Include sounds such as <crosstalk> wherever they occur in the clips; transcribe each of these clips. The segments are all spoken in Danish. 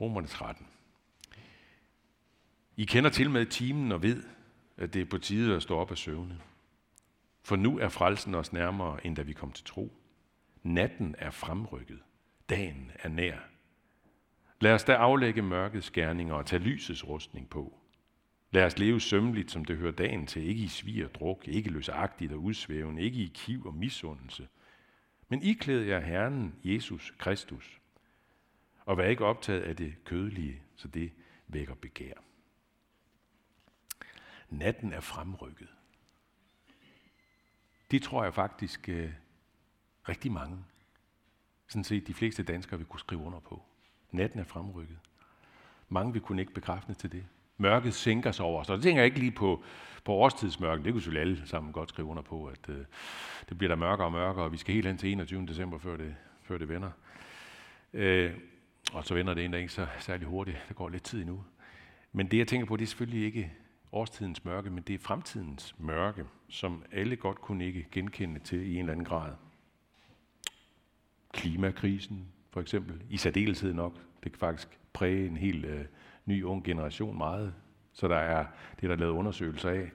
Romerne 13. I kender til med timen og ved, at det er på tide at stå op af søvne. For nu er frelsen os nærmere, end da vi kom til tro. Natten er fremrykket. Dagen er nær. Lad os da aflægge mørkets gerninger og tage lysets rustning på. Lad os leve sømmeligt, som det hører dagen til, ikke i svig og druk, ikke løsagtigt og udsvævende, ikke i kiv og misundelse. Men iklæd jer Herren Jesus Kristus, og vær ikke optaget af det kødelige, så det vækker begær. Natten er fremrykket. Det tror jeg faktisk øh, rigtig mange, sådan set de fleste danskere vil kunne skrive under på. Natten er fremrykket. Mange vil kunne ikke bekræfte til det. Mørket sænker sig over os. Og det tænker jeg ikke lige på, på årstidsmørken. Det kunne selvfølgelig alle sammen godt skrive under på, at øh, det bliver der mørkere og mørkere, og vi skal helt hen til 21. december, før det, før det vender. Øh, og så vender det endda ikke så særlig hurtigt. Der går lidt tid endnu. Men det, jeg tænker på, det er selvfølgelig ikke årstidens mørke, men det er fremtidens mørke, som alle godt kunne ikke genkende til i en eller anden grad. Klimakrisen, for eksempel, i særdeleshed nok, det kan faktisk præge en helt øh, ny ung generation meget. Så der er det, der er lavet undersøgelser af,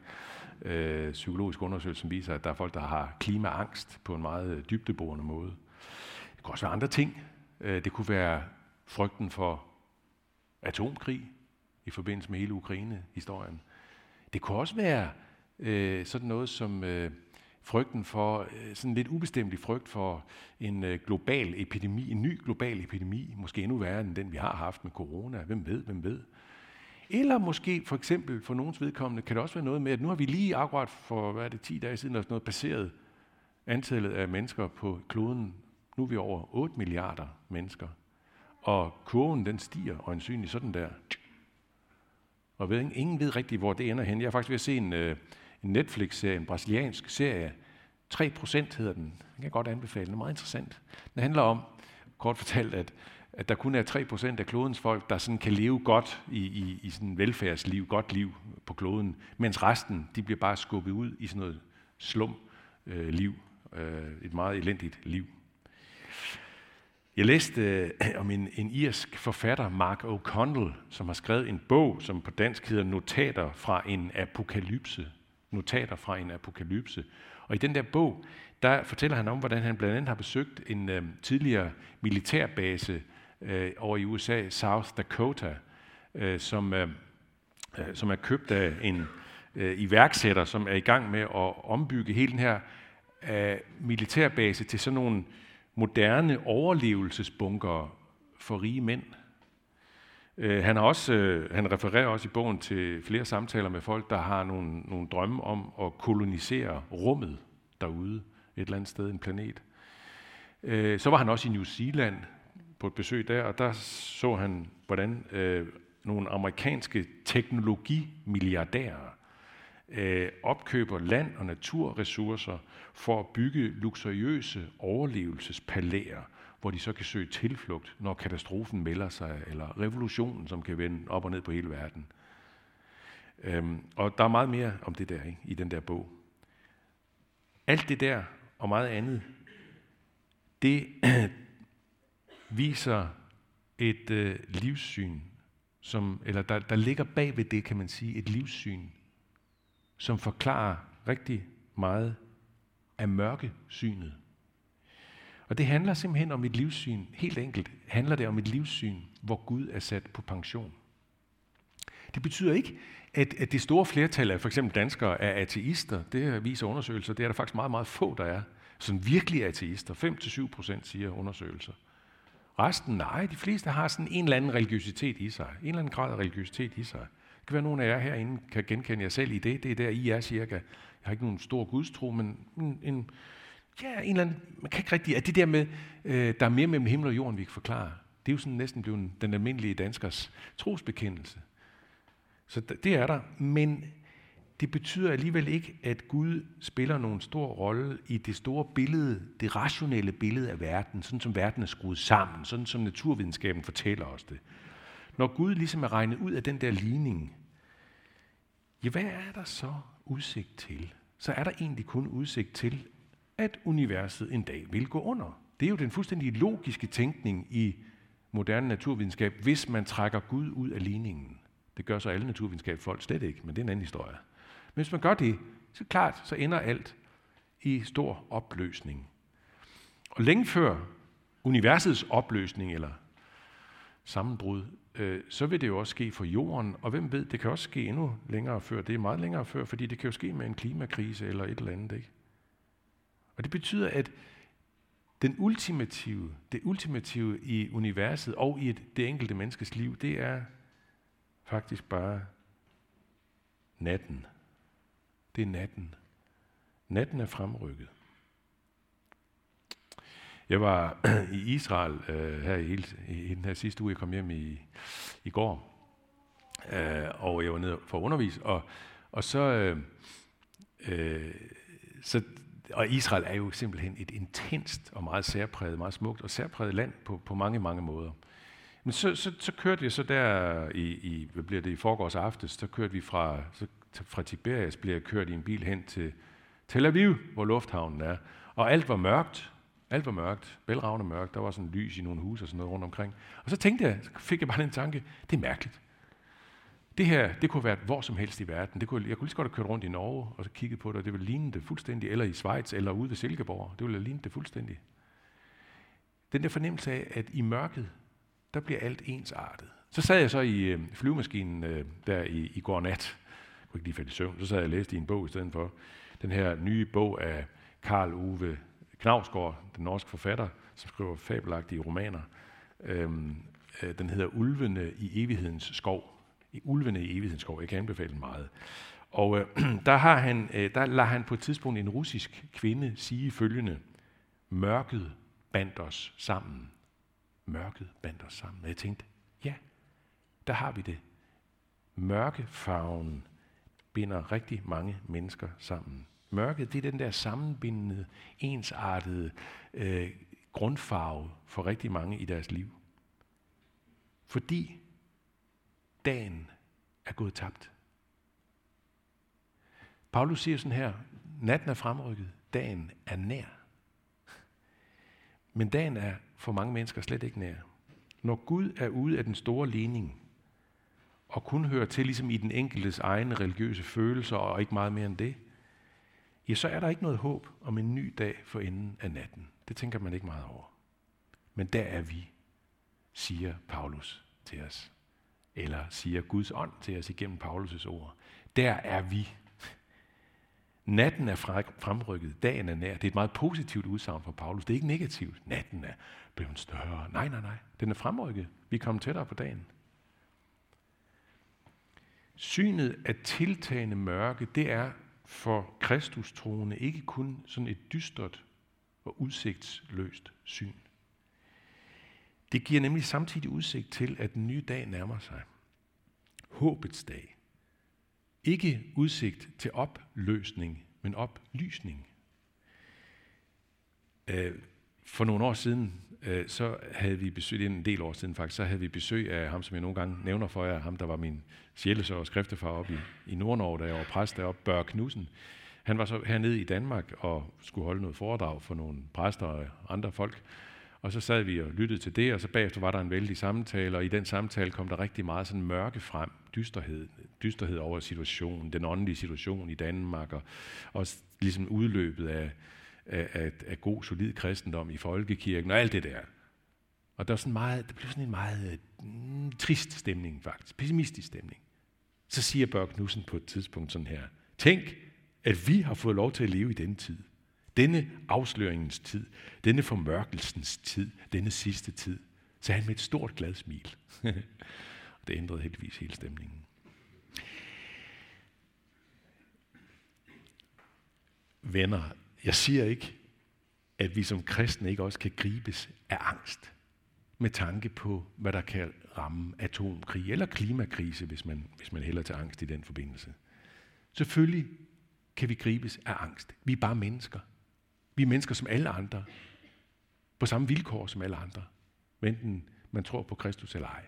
øh, psykologiske undersøgelser, som viser, at der er folk, der har klimaangst på en meget øh, dybdeborende måde. Det kan også være andre ting. Øh, det kunne være frygten for atomkrig i forbindelse med hele Ukraine-historien. Det kunne også være øh, sådan noget som øh, frygten for, øh, sådan lidt ubestemt frygt for en øh, global epidemi, en ny global epidemi, måske endnu værre end den, vi har haft med corona. Hvem ved, hvem ved? Eller måske for eksempel for nogens vedkommende kan det også være noget med, at nu har vi lige akkurat for, hvad er det, 10 dage siden, eller sådan noget, baseret antallet af mennesker på kloden. Nu er vi over 8 milliarder mennesker. Og kurven den stiger øjensynligt sådan der. Og ved, ingen ved rigtigt, hvor det ender hen. Jeg er faktisk ved at se en, øh, en Netflix-serie, en brasiliansk serie. 3% hedder den. Den kan jeg godt anbefale. Den er meget interessant. Den handler om, kort fortalt, at, at der kun er 3% af klodens folk, der sådan kan leve godt i, i, i sådan velfærdsliv, godt liv på kloden, mens resten, de bliver bare skubbet ud i sådan noget slum øh, liv, øh, et meget elendigt liv. Jeg læste øh, om en, en irsk forfatter, Mark O'Connell, som har skrevet en bog, som på dansk hedder Notater fra en apokalypse. Notater fra en apokalypse. Og i den der bog, der fortæller han om, hvordan han blandt andet har besøgt en øh, tidligere militærbase øh, over i USA, South Dakota, øh, som, øh, øh, som er købt af en øh, iværksætter, som er i gang med at ombygge hele den her øh, militærbase til sådan nogle moderne overlevelsesbunker for rige mænd. Øh, han, har også, øh, han refererer også i bogen til flere samtaler med folk, der har nogle, nogle drømme om at kolonisere rummet derude, et eller andet sted, en planet. Øh, så var han også i New Zealand på et besøg der, og der så han, hvordan nogle amerikanske teknologimilliardærer øh, opkøber land og naturressourcer for at bygge luksuriøse overlevelsespalæer, hvor de så kan søge tilflugt, når katastrofen melder sig, eller revolutionen, som kan vende op og ned på hele verden. Øhm, og der er meget mere om det der ikke, i den der bog. Alt det der og meget andet, det <clears throat> viser et øh, livssyn, som, eller der, der ligger bag ved det, kan man sige, et livssyn, som forklarer rigtig meget af mørkesynet. Og det handler simpelthen om et livssyn. Helt enkelt handler det om et livssyn, hvor Gud er sat på pension. Det betyder ikke, at, at det store flertal af for eksempel danskere er ateister. Det viser undersøgelser. Det er der faktisk meget, meget få, der er. Som virkelig ateister. 5-7 procent siger undersøgelser. Resten, nej, de fleste har sådan en eller anden religiøsitet i sig. En eller anden grad af religiøsitet i sig. Det kan være, at nogle af jer herinde kan genkende jer selv i det. Det er der, I er cirka. Jeg har ikke nogen stor gudstro, men en, en, ja, en eller anden, man kan ikke rigtig, at det der med, øh, der er mere mellem himmel og jorden, vi kan forklare, det er jo sådan næsten blevet den almindelige danskers trosbekendelse. Så det er der, men det betyder alligevel ikke, at Gud spiller nogen stor rolle i det store billede, det rationelle billede af verden, sådan som verden er skruet sammen, sådan som naturvidenskaben fortæller os det. Når Gud ligesom er regnet ud af den der ligning, ja, hvad er der så udsigt til? Så er der egentlig kun udsigt til, at universet en dag vil gå under. Det er jo den fuldstændig logiske tænkning i moderne naturvidenskab, hvis man trækker Gud ud af ligningen. Det gør så alle naturvidenskabsfolk slet ikke, men det er en anden historie. Men hvis man gør det, så klart, så ender alt i stor opløsning. Og længe før universets opløsning eller sammenbrud, øh, så vil det jo også ske for jorden, og hvem ved, det kan også ske endnu længere før, det er meget længere før, fordi det kan jo ske med en klimakrise eller et eller andet. Ikke? Og det betyder, at den ultimative, det ultimative i universet og i et, det enkelte menneskes liv, det er faktisk bare natten. Det er natten. Natten er fremrykket. Jeg var <clears throat> i Israel øh, her i, hele, i den her sidste uge. Jeg kom hjem i, i går, øh, og jeg var nede for at undervise, og, og så, øh, øh, så og Israel er jo simpelthen et intenst og meget særpræget, meget smukt og særpræget land på, på mange, mange måder. Men så, så, så kørte jeg så der i, i hvad bliver det, i forgårs aftes, så kørte vi fra, så, fra Tiberias, blev jeg kørt i en bil hen til Tel Aviv, hvor lufthavnen er. Og alt var mørkt. Alt var mørkt. Bælragende mørkt. Der var sådan lys i nogle huse og sådan noget rundt omkring. Og så tænkte jeg, så fik jeg bare den tanke, det er mærkeligt. Det her, det kunne have været hvor som helst i verden. Det kunne, jeg kunne lige så godt have kørt rundt i Norge og så kigget på det, og det ville ligne det fuldstændig, eller i Schweiz, eller ude ved Silkeborg. Det ville ligne det fuldstændig. Den der fornemmelse af, at i mørket, der bliver alt ensartet. Så sad jeg så i øh, flyvemaskinen øh, der i, i går nat. Jeg kunne ikke lige falde i søvn. Så sad jeg og læste i en bog i stedet for. Den her nye bog af Karl Ove Knavsgaard, den norske forfatter, som skriver fabelagtige romaner. Øhm, øh, den hedder Ulvene i evighedens skov i Ulvene i evighedens skov. Jeg kan anbefale den meget. Og øh, <clears throat> der, har han, øh, der lader han på et tidspunkt en russisk kvinde sige følgende. Mørket bandt os sammen. Mørket bandt os sammen. Og jeg tænkte, ja, der har vi det. Mørkefarven binder rigtig mange mennesker sammen. Mørket, det er den der sammenbindende, ensartede øh, grundfarve for rigtig mange i deres liv. Fordi dagen er gået tabt. Paulus siger sådan her, natten er fremrykket, dagen er nær. Men dagen er for mange mennesker slet ikke nær. Når Gud er ude af den store ligning, og kun hører til ligesom i den enkeltes egne religiøse følelser, og ikke meget mere end det, ja, så er der ikke noget håb om en ny dag for enden af natten. Det tænker man ikke meget over. Men der er vi, siger Paulus til os eller siger Guds ånd til os igennem Paulus' ord. Der er vi. Natten er fremrykket, dagen er nær. Det er et meget positivt udsagn fra Paulus. Det er ikke negativt. Natten er blevet større. Nej, nej, nej. Den er fremrykket. Vi er kommet tættere på dagen. Synet af tiltagende mørke, det er for Kristus troende ikke kun sådan et dystert og udsigtsløst syn. Det giver nemlig samtidig udsigt til, at den nye dag nærmer sig. Håbets dag. Ikke udsigt til opløsning, men oplysning. Øh, for nogle år siden, øh, så havde vi besøg, det er en del år siden faktisk, så havde vi besøg af ham, som jeg nogle gange nævner for jer, ham der var min sjælesøger og skriftefar oppe i, i Nordnorge, da jeg var præst deroppe, Børre Knudsen. Han var så hernede i Danmark og skulle holde noget foredrag for nogle præster og andre folk. Og så sad vi og lyttede til det, og så bagefter var der en vældig samtale, og i den samtale kom der rigtig meget sådan mørke frem, dysterhed, dysterhed over situationen, den åndelige situation i Danmark, og også ligesom udløbet af, af, af, af god, solid kristendom i folkekirken, og alt det der. Og der, var sådan meget, der blev sådan en meget mm, trist stemning faktisk, pessimistisk stemning. Så siger Børge Knudsen på et tidspunkt sådan her, tænk, at vi har fået lov til at leve i den tid. Denne afsløringens tid, denne formørkelsens tid, denne sidste tid, sagde han med et stort glad smil. <laughs> det ændrede heldigvis hele stemningen. Venner, jeg siger ikke, at vi som kristne ikke også kan gribes af angst med tanke på, hvad der kan ramme atomkrig eller klimakrise, hvis man, hvis man hælder til angst i den forbindelse. Selvfølgelig kan vi gribes af angst. Vi er bare mennesker. Vi er mennesker som alle andre. På samme vilkår som alle andre. Enten man tror på Kristus eller ej.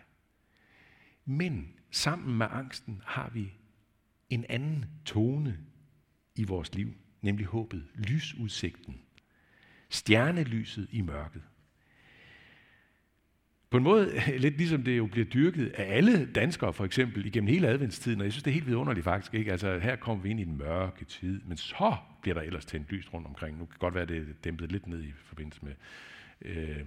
Men sammen med angsten har vi en anden tone i vores liv, nemlig håbet, lysudsigten, stjernelyset i mørket. på en måde <laughs> lidt ligesom det jo bliver dyrket af alle danskere, for eksempel, igennem hele adventstiden, og jeg synes, det er helt vidunderligt faktisk, ikke? Altså, her kommer vi ind i den mørke tid, men så bliver der ellers tændt lys rundt omkring. Nu kan godt være, det er dæmpet lidt ned i forbindelse med øh,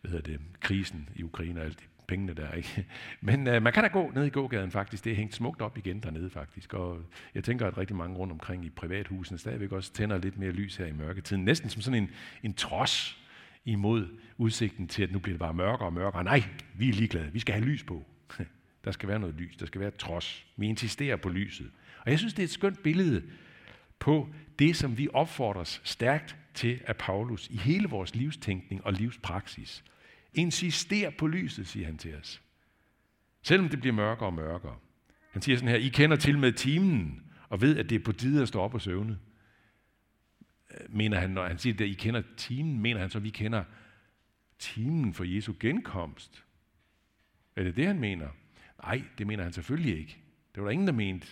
hvad hedder det, krisen i Ukraine og alt det pengene der. Ikke? <laughs> Men øh, man kan da gå ned i gågaden faktisk. Det er hængt smukt op igen dernede faktisk. Og jeg tænker, at rigtig mange rundt omkring i privathusene stadigvæk også tænder lidt mere lys her i mørketiden. Næsten som sådan en, en trods imod udsigten til, at nu bliver det bare mørkere og mørkere. Nej, vi er ligeglade. Vi skal have lys på. <laughs> Der skal være noget lys. Der skal være trods. Vi insisterer på lyset. Og jeg synes, det er et skønt billede på det, som vi opfordres stærkt til af Paulus i hele vores livstænkning og livspraksis. Insister på lyset, siger han til os. Selvom det bliver mørkere og mørkere. Han siger sådan her, I kender til med timen, og ved, at det er på tide at stå op og søvne. Øh, mener han, når han siger, at I kender timen, mener han så, at vi kender timen for Jesu genkomst? Er det det, han mener? Nej, det mener han selvfølgelig ikke. Det var der ingen, der mente.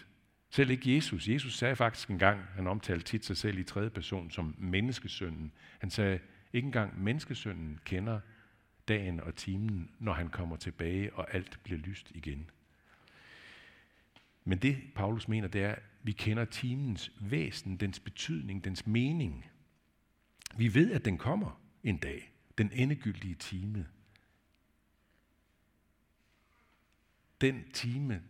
Selv ikke Jesus. Jesus sagde faktisk engang, han omtalte tit sig selv i tredje person som menneskesønnen. Han sagde, ikke engang menneskesønnen kender dagen og timen, når han kommer tilbage, og alt bliver lyst igen. Men det, Paulus mener, det er, at vi kender timens væsen, dens betydning, dens mening. Vi ved, at den kommer en dag, den endegyldige time. Den time,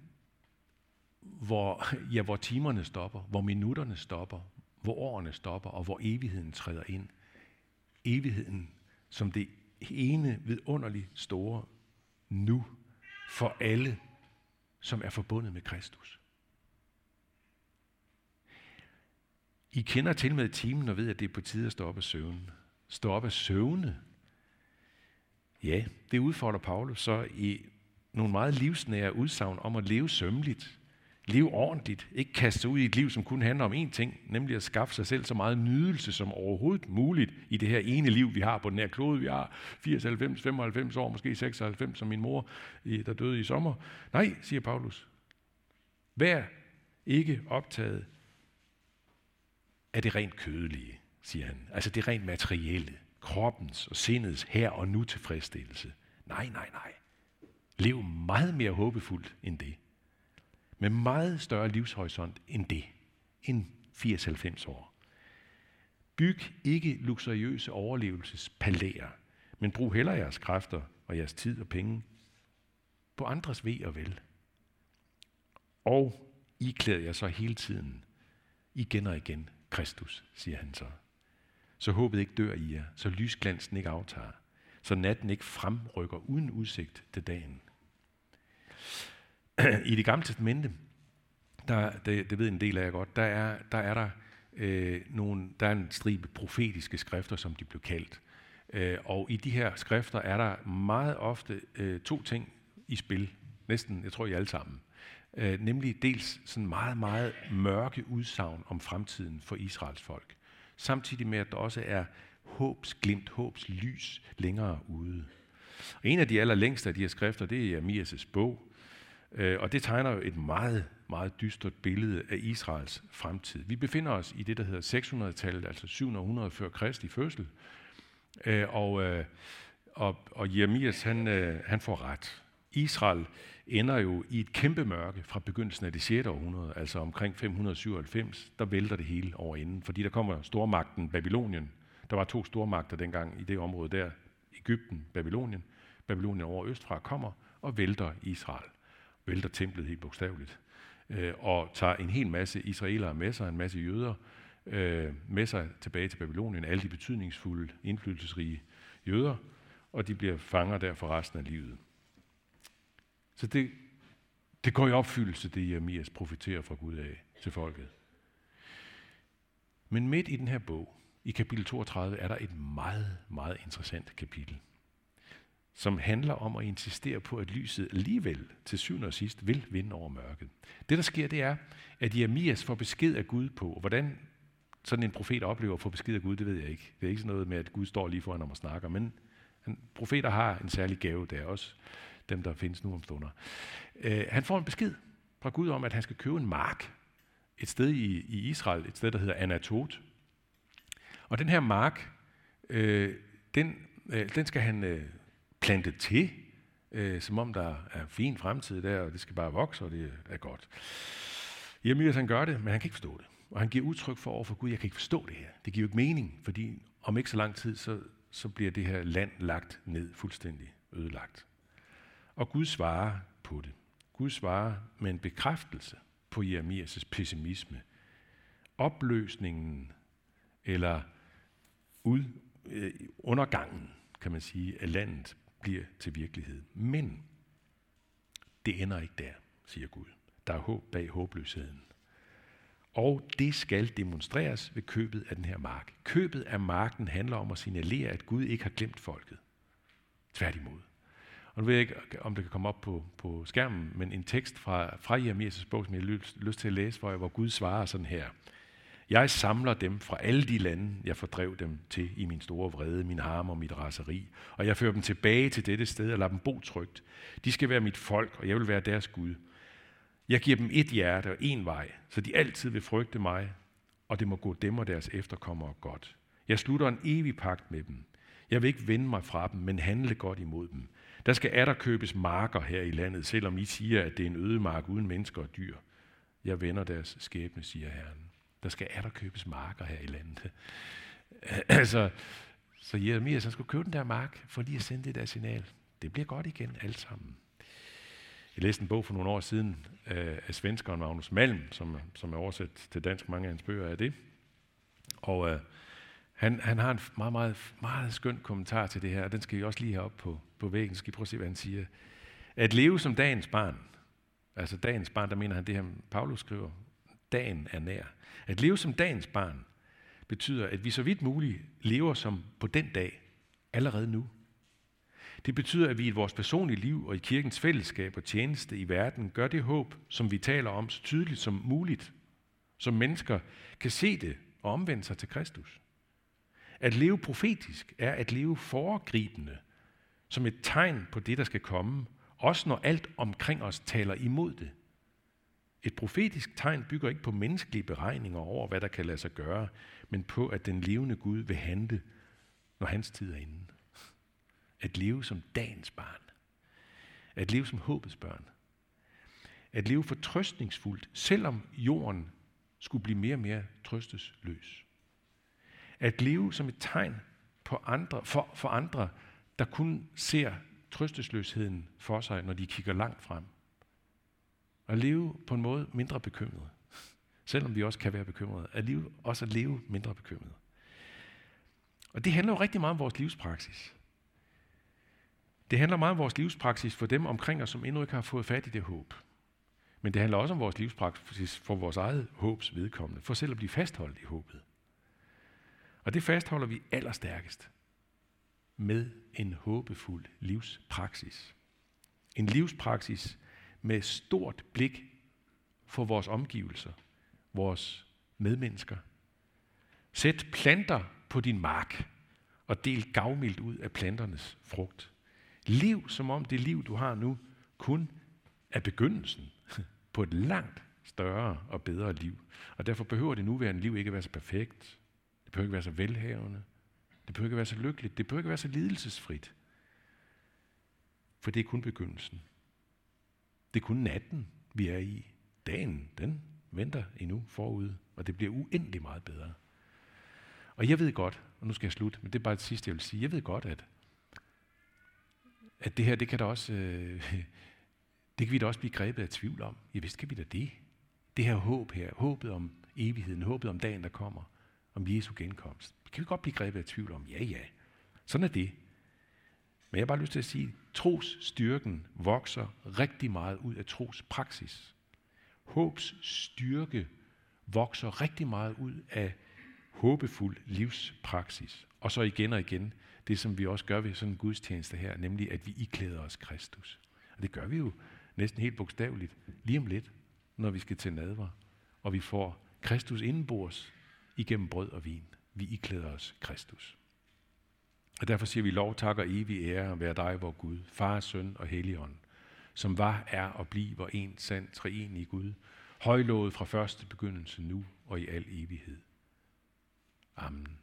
hvor, ja, hvor timerne stopper, hvor minutterne stopper, hvor årene stopper, og hvor evigheden træder ind. Evigheden som det ene vidunderligt store nu for alle, som er forbundet med Kristus. I kender til med timen og ved, at det er på tide at stå op af søvn. Stå op af søvne. Ja, det udfordrer Paulus så i nogle meget livsnære udsagn om at leve sømmeligt. Leve ordentligt. Ikke kaste sig ud i et liv, som kun handler om én ting, nemlig at skaffe sig selv så meget nydelse som overhovedet muligt i det her ene liv, vi har på den her klode. Vi har 80, 90, 95 år, måske 96, som min mor, der døde i sommer. Nej, siger Paulus. Vær ikke optaget af det rent kødelige, siger han. Altså det rent materielle, kroppens og sindets her og nu tilfredsstillelse. Nej, nej, nej. Lev meget mere håbefuldt end det med meget større livshorisont end det, end 80-90 år. Byg ikke luksuriøse overlevelsespalæer, men brug heller jeres kræfter og jeres tid og penge på andres ved og vel. Og I klæder jer så hele tiden, igen og igen, Kristus, siger han så. Så håbet ikke dør i jer, så lysglansen ikke aftager, så natten ikke fremrykker uden udsigt til dagen. I det gamle testamente, der, det, det ved en del af jer godt, der er der, er der, øh, nogle, der er en stribe profetiske skrifter, som de blev kaldt. Øh, og i de her skrifter er der meget ofte øh, to ting i spil, næsten, jeg tror I alle sammen. Øh, nemlig dels sådan meget, meget mørke udsagn om fremtiden for Israels folk. Samtidig med, at der også er håbs glimt, håbs lys længere ude. Og en af de allerlængste af de her skrifter, det er Jeremias' bog, Øh, og det tegner jo et meget, meget dystert billede af Israels fremtid. Vi befinder os i det, der hedder 600-tallet, altså 700 før Kristi fødsel. Øh, og, øh, og, og Jeremias, han, han får ret. Israel ender jo i et kæmpe mørke fra begyndelsen af det 6. århundrede, altså omkring 597, der vælter det hele over inden, fordi der kommer stormagten Babylonien. Der var to stormagter dengang i det område der, Ægypten, Babylonien. Babylonien over østfra kommer og vælter Israel vælter templet helt bogstaveligt, øh, og tager en hel masse israelere med sig, en masse jøder øh, med sig tilbage til Babylonien, alle de betydningsfulde, indflydelsesrige jøder, og de bliver fanger der for resten af livet. Så det, det går i opfyldelse, det Jeremias profiterer fra Gud af til folket. Men midt i den her bog, i kapitel 32, er der et meget, meget interessant kapitel som handler om at insistere på, at lyset alligevel til syvende og sidst vil vinde over mørket. Det, der sker, det er, at Jeremias får besked af Gud på, hvordan sådan en profet oplever at få besked af Gud, det ved jeg ikke. Det er ikke sådan noget med, at Gud står lige foran ham og snakker, men profeter har en særlig gave der, også dem, der findes nu om stunder. Uh, han får en besked fra Gud om, at han skal købe en mark et sted i, i Israel, et sted, der hedder Anatot. Og den her mark, uh, den, uh, den skal han plantet til, øh, som om der er en fin fremtid der, og det skal bare vokse, og det er godt. Jeremias han gør det, men han kan ikke forstå det. Og han giver udtryk for over for Gud, jeg kan ikke forstå det her. Det giver jo ikke mening, fordi om ikke så lang tid, så, så bliver det her land lagt ned fuldstændig ødelagt. Og Gud svarer på det. Gud svarer med en bekræftelse på Jeremias' pessimisme. Opløsningen eller ud, øh, undergangen, kan man sige, af landet bliver til virkelighed. Men det ender ikke der, siger Gud. Der er håb bag håbløsheden. Og det skal demonstreres ved købet af den her mark. Købet af marken handler om at signalere, at Gud ikke har glemt folket. Tværtimod. Og nu ved jeg ikke, om det kan komme op på, på skærmen, men en tekst fra, fra Jeremias' bog, som jeg har lyst, lyst til at læse for jer, hvor Gud svarer sådan her. Jeg samler dem fra alle de lande, jeg fordrev dem til i min store vrede, min harm og mit raseri. Og jeg fører dem tilbage til dette sted og lader dem bo trygt. De skal være mit folk, og jeg vil være deres Gud. Jeg giver dem et hjerte og en vej, så de altid vil frygte mig, og det må gå dem og deres efterkommere godt. Jeg slutter en evig pagt med dem. Jeg vil ikke vende mig fra dem, men handle godt imod dem. Der skal atter købes marker her i landet, selvom I siger, at det er en øde mark uden mennesker og dyr. Jeg vender deres skæbne, siger Herren. Der skal atter købes marker her i landet. <clears throat> altså, så Jeremias han skulle købe den der mark, for lige at sende det der signal. Det bliver godt igen, alt sammen. Jeg læste en bog for nogle år siden øh, af svenskeren Magnus Malm, som, som er oversat til dansk. Mange af hans bøger er det. Og øh, han, han har en meget, meget, meget skøn kommentar til det her, og den skal vi også lige have op på, på væggen. Skal I prøve at se, hvad han siger. At leve som dagens barn, altså dagens barn, der mener han det her, Paulus skriver, dagen er nær. At leve som dagens barn betyder, at vi så vidt muligt lever som på den dag, allerede nu. Det betyder, at vi i vores personlige liv og i kirkens fællesskab og tjeneste i verden gør det håb, som vi taler om, så tydeligt som muligt, som mennesker kan se det og omvende sig til Kristus. At leve profetisk er at leve foregribende, som et tegn på det, der skal komme, også når alt omkring os taler imod det. Et profetisk tegn bygger ikke på menneskelige beregninger over, hvad der kan lade sig gøre, men på, at den levende Gud vil handle, når hans tid er inde. At leve som dagens barn. At leve som håbets børn. At leve fortrøstningsfuldt, selvom jorden skulle blive mere og mere trøstesløs. At leve som et tegn på andre, for, for andre, der kun ser trøstesløsheden for sig, når de kigger langt frem. At leve på en måde mindre bekymret. Selvom vi også kan være bekymrede. At leve, også at leve mindre bekymret. Og det handler jo rigtig meget om vores livspraksis. Det handler meget om vores livspraksis for dem omkring os, som endnu ikke har fået fat i det håb. Men det handler også om vores livspraksis for vores eget håbs vedkommende, for selv at blive fastholdt i håbet. Og det fastholder vi allerstærkest med en håbefuld livspraksis. En livspraksis med stort blik for vores omgivelser, vores medmennesker. Sæt planter på din mark og del gavmildt ud af planternes frugt. Liv som om det liv, du har nu, kun er begyndelsen <laughs> på et langt større og bedre liv. Og derfor behøver det nuværende liv ikke at være så perfekt. Det behøver ikke være så velhavende. Det behøver ikke være så lykkeligt. Det behøver ikke være så lidelsesfrit. For det er kun begyndelsen. Det er kun natten, vi er i. Dagen, den venter endnu forud, og det bliver uendelig meget bedre. Og jeg ved godt, og nu skal jeg slutte, men det er bare det sidste, jeg vil sige. Jeg ved godt, at, at det her, det kan da også, øh, <laughs> det kan vi da også blive grebet af tvivl om. Ja, vist kan vi da det. Det her håb her, håbet om evigheden, håbet om dagen, der kommer, om Jesu genkomst. Det kan vi godt blive grebet af tvivl om. Ja, ja. Sådan er det. Men jeg har bare lyst til at sige, at trosstyrken vokser rigtig meget ud af trospraksis. Håbs styrke vokser rigtig meget ud af håbefuld livspraksis. Og så igen og igen, det som vi også gør ved sådan en gudstjeneste her, nemlig at vi iklæder os Kristus. Og det gør vi jo næsten helt bogstaveligt lige om lidt, når vi skal til nadver, og vi får Kristus indenbords igennem brød og vin. Vi iklæder os Kristus. Og derfor siger vi lov, tak og evig ære være dig, vor Gud, Far, Søn og Helligånd, som var, er og bliver en sand treenig Gud, højlået fra første begyndelse nu og i al evighed. Amen.